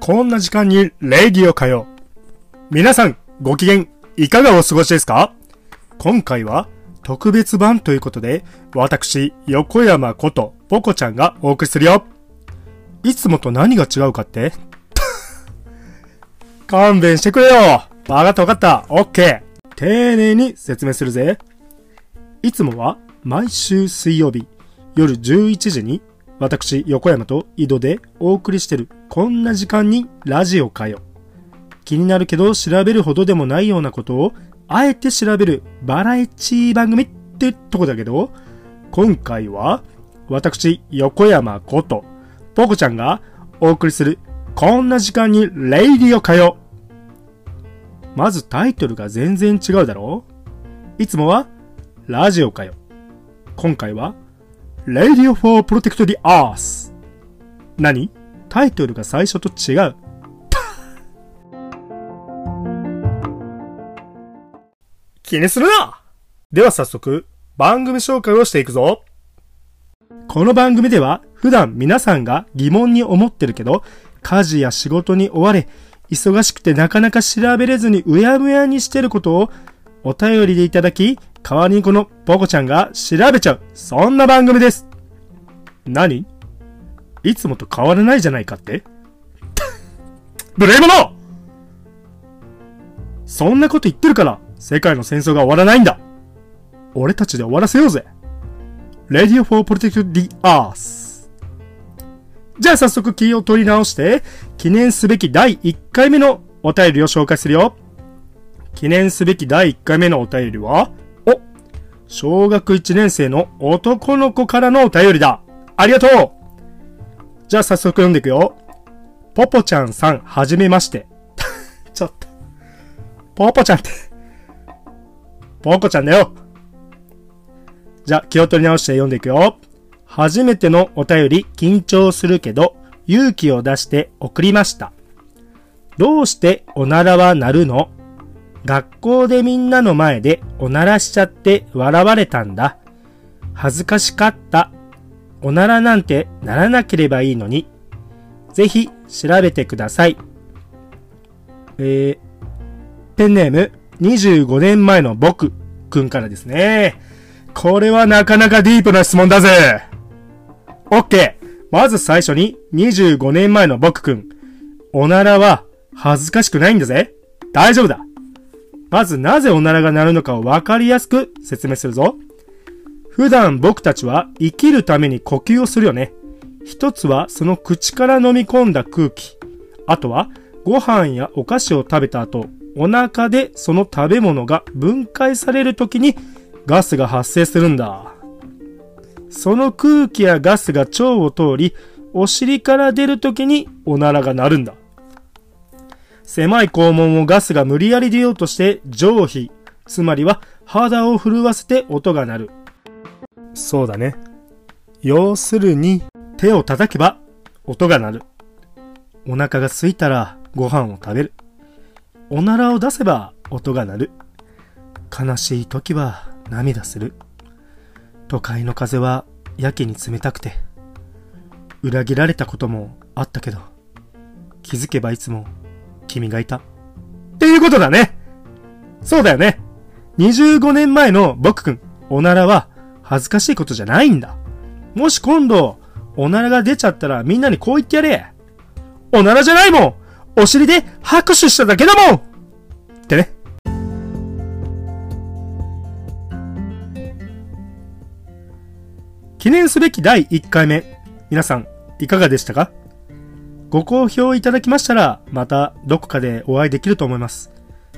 こんな時間にレイディオかよ。皆さん、ご機嫌いかがお過ごしですか？今回は特別版ということで、私、横山ことポコちゃんがお送りするよ。いつもと何が違うかって？勘弁してくれよわかったわかった。オッケー。丁寧に説明するぜ。いつもは毎週水曜日夜11時に私、横山と井戸でお送りしてるこんな時間にラジオかよ。気になるけど調べるほどでもないようなことをあえて調べるバラエティ番組ってとこだけど、今回は私、横山ことポコちゃんがお送りするこんな時間にレイディオかよ。まずタイトルが全然違うだろういつもはラジオかよ。今回は Radio for Protect the Earth 何？タイトルが最初と違う。気にするなでは早速、番組紹介をしていくぞ。この番組では、普段皆さんが疑問に思ってるけど、家事や仕事に追われ、忙しくてなかなか調べれずにうやむやにしてることを、お便りでいただき、代わりにこのポコちゃんが調べちゃう。そんな番組です。何？いつもと変わらないじゃないかって？ブレイモノそんなこと言ってるから、世界の戦争が終わらないんだ俺たちで終わらせようぜ !Radio for Protect the Earth じゃあ早速キーを取り直して、記念すべき第1回目のお便りを紹介するよ。記念すべき第1回目のお便りは、お小学1年生の男の子からのお便りだ。ありがとうじゃあ早速読んでいくよ。ポポちゃんさん、はじめまして。ちょっと。ポポちゃんってポコちゃんだよ。じゃあ気を取り直して読んでいくよ。初めてのお便り緊張するけど勇気を出して送りました。どうしておならは鳴るの？学校でみんなの前でおならしちゃって笑われたんだ。恥ずかしかった。おならなんてならなければいいのに。ぜひ調べてください。えー、ペンネーム25年前の僕くんからですね。これはなかなかディープな質問だぜ。OK。まず最初に25年前の僕くん。おならは恥ずかしくないんだぜ。大丈夫だ。まずなぜおならが鳴るのかをわかりやすく説明するぞ。普段僕たちは生きるために呼吸をするよね。一つはその口から飲み込んだ空気。あとはご飯やお菓子を食べた後、お腹でその食べ物が分解される時にガスが発生するんだ。その空気やガスが腸を通り、お尻から出る時におならが鳴るんだ。狭い肛門をガスが無理やり出ようとして上皮、つまりは肌を震わせて音が鳴る。そうだね。要するに手を叩けば音が鳴る。お腹が空いたらご飯を食べる。おならを出せば音が鳴る。悲しい時は涙する。都会の風はやけに冷たくて、裏切られたこともあったけど、気づけばいつも君がいた。っていうことだね。そうだよね。25年前の僕くん、おならは恥ずかしいことじゃないんだ。もし今度、おならが出ちゃったらみんなにこう言ってやれ。おならじゃないもんお尻で拍手しただけだもんってね。記念すべき第1回目。皆さん、いかがでしたか？ご好評いただきましたら、またどこかでお会いできると思います。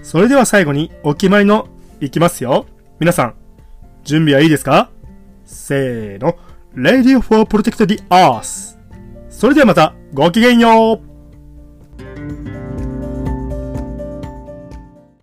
それでは最後にお決まりのいきますよ。皆さん、準備はいいですか？せーの。Radio for Protect the Earth。それではまたごきげんよう